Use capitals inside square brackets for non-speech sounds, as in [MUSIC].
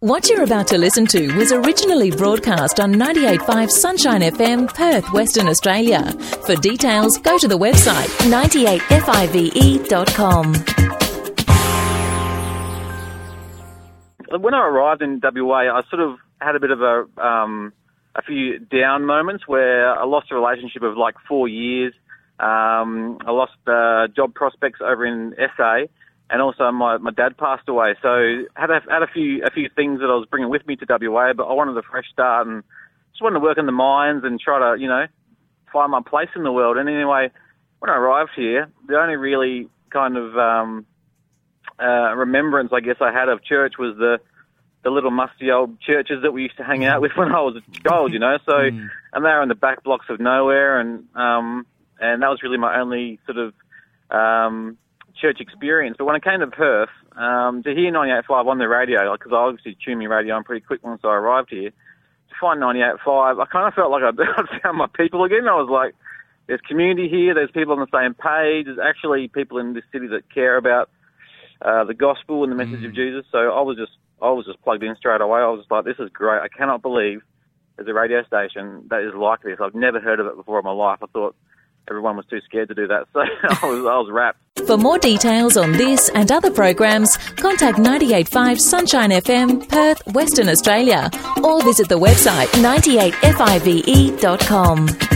What you're about to listen to was originally broadcast on 98.5 Sunshine FM, Perth, Western Australia. For details, go to the website 98five.com. When I arrived in WA, I sort of had a bit of a um, a few down moments where I lost a relationship of like four years. Um, I lost uh, job prospects over in SA, and also my, my dad passed away. So had a, had a few a few things that I was bringing with me to WA, but I wanted a fresh start and just wanted to work in the mines and try to you know find my place in the world. And anyway, when I arrived here, the only really kind of um, uh, remembrance I guess I had of church was the the little musty old churches that we used to hang out with [LAUGHS] when I was a child, you know. So, [LAUGHS] mm. and they were in the back blocks of nowhere, and um, and that was really my only sort of um, church experience. But when I came to Perth, um, to hear 98.5 on the radio, because I obviously tuned my radio on pretty quick once I arrived here, to find 98.5, I kind of felt like [LAUGHS] I'd found my people again. I was like, there's community here, there's people on the same page, there's actually people in this city that care about uh, the gospel and the message mm. of Jesus. So I was just I was just plugged in straight away. I was just like, this is great. I cannot believe there's a radio station that is like this. I've never heard of it before in my life. I thought everyone was too scared to do that. [LAUGHS] So I was, I was rapt. For more details on this and other programs, contact 98.5 Sunshine FM, Perth, Western Australia, or visit the website 98five.com.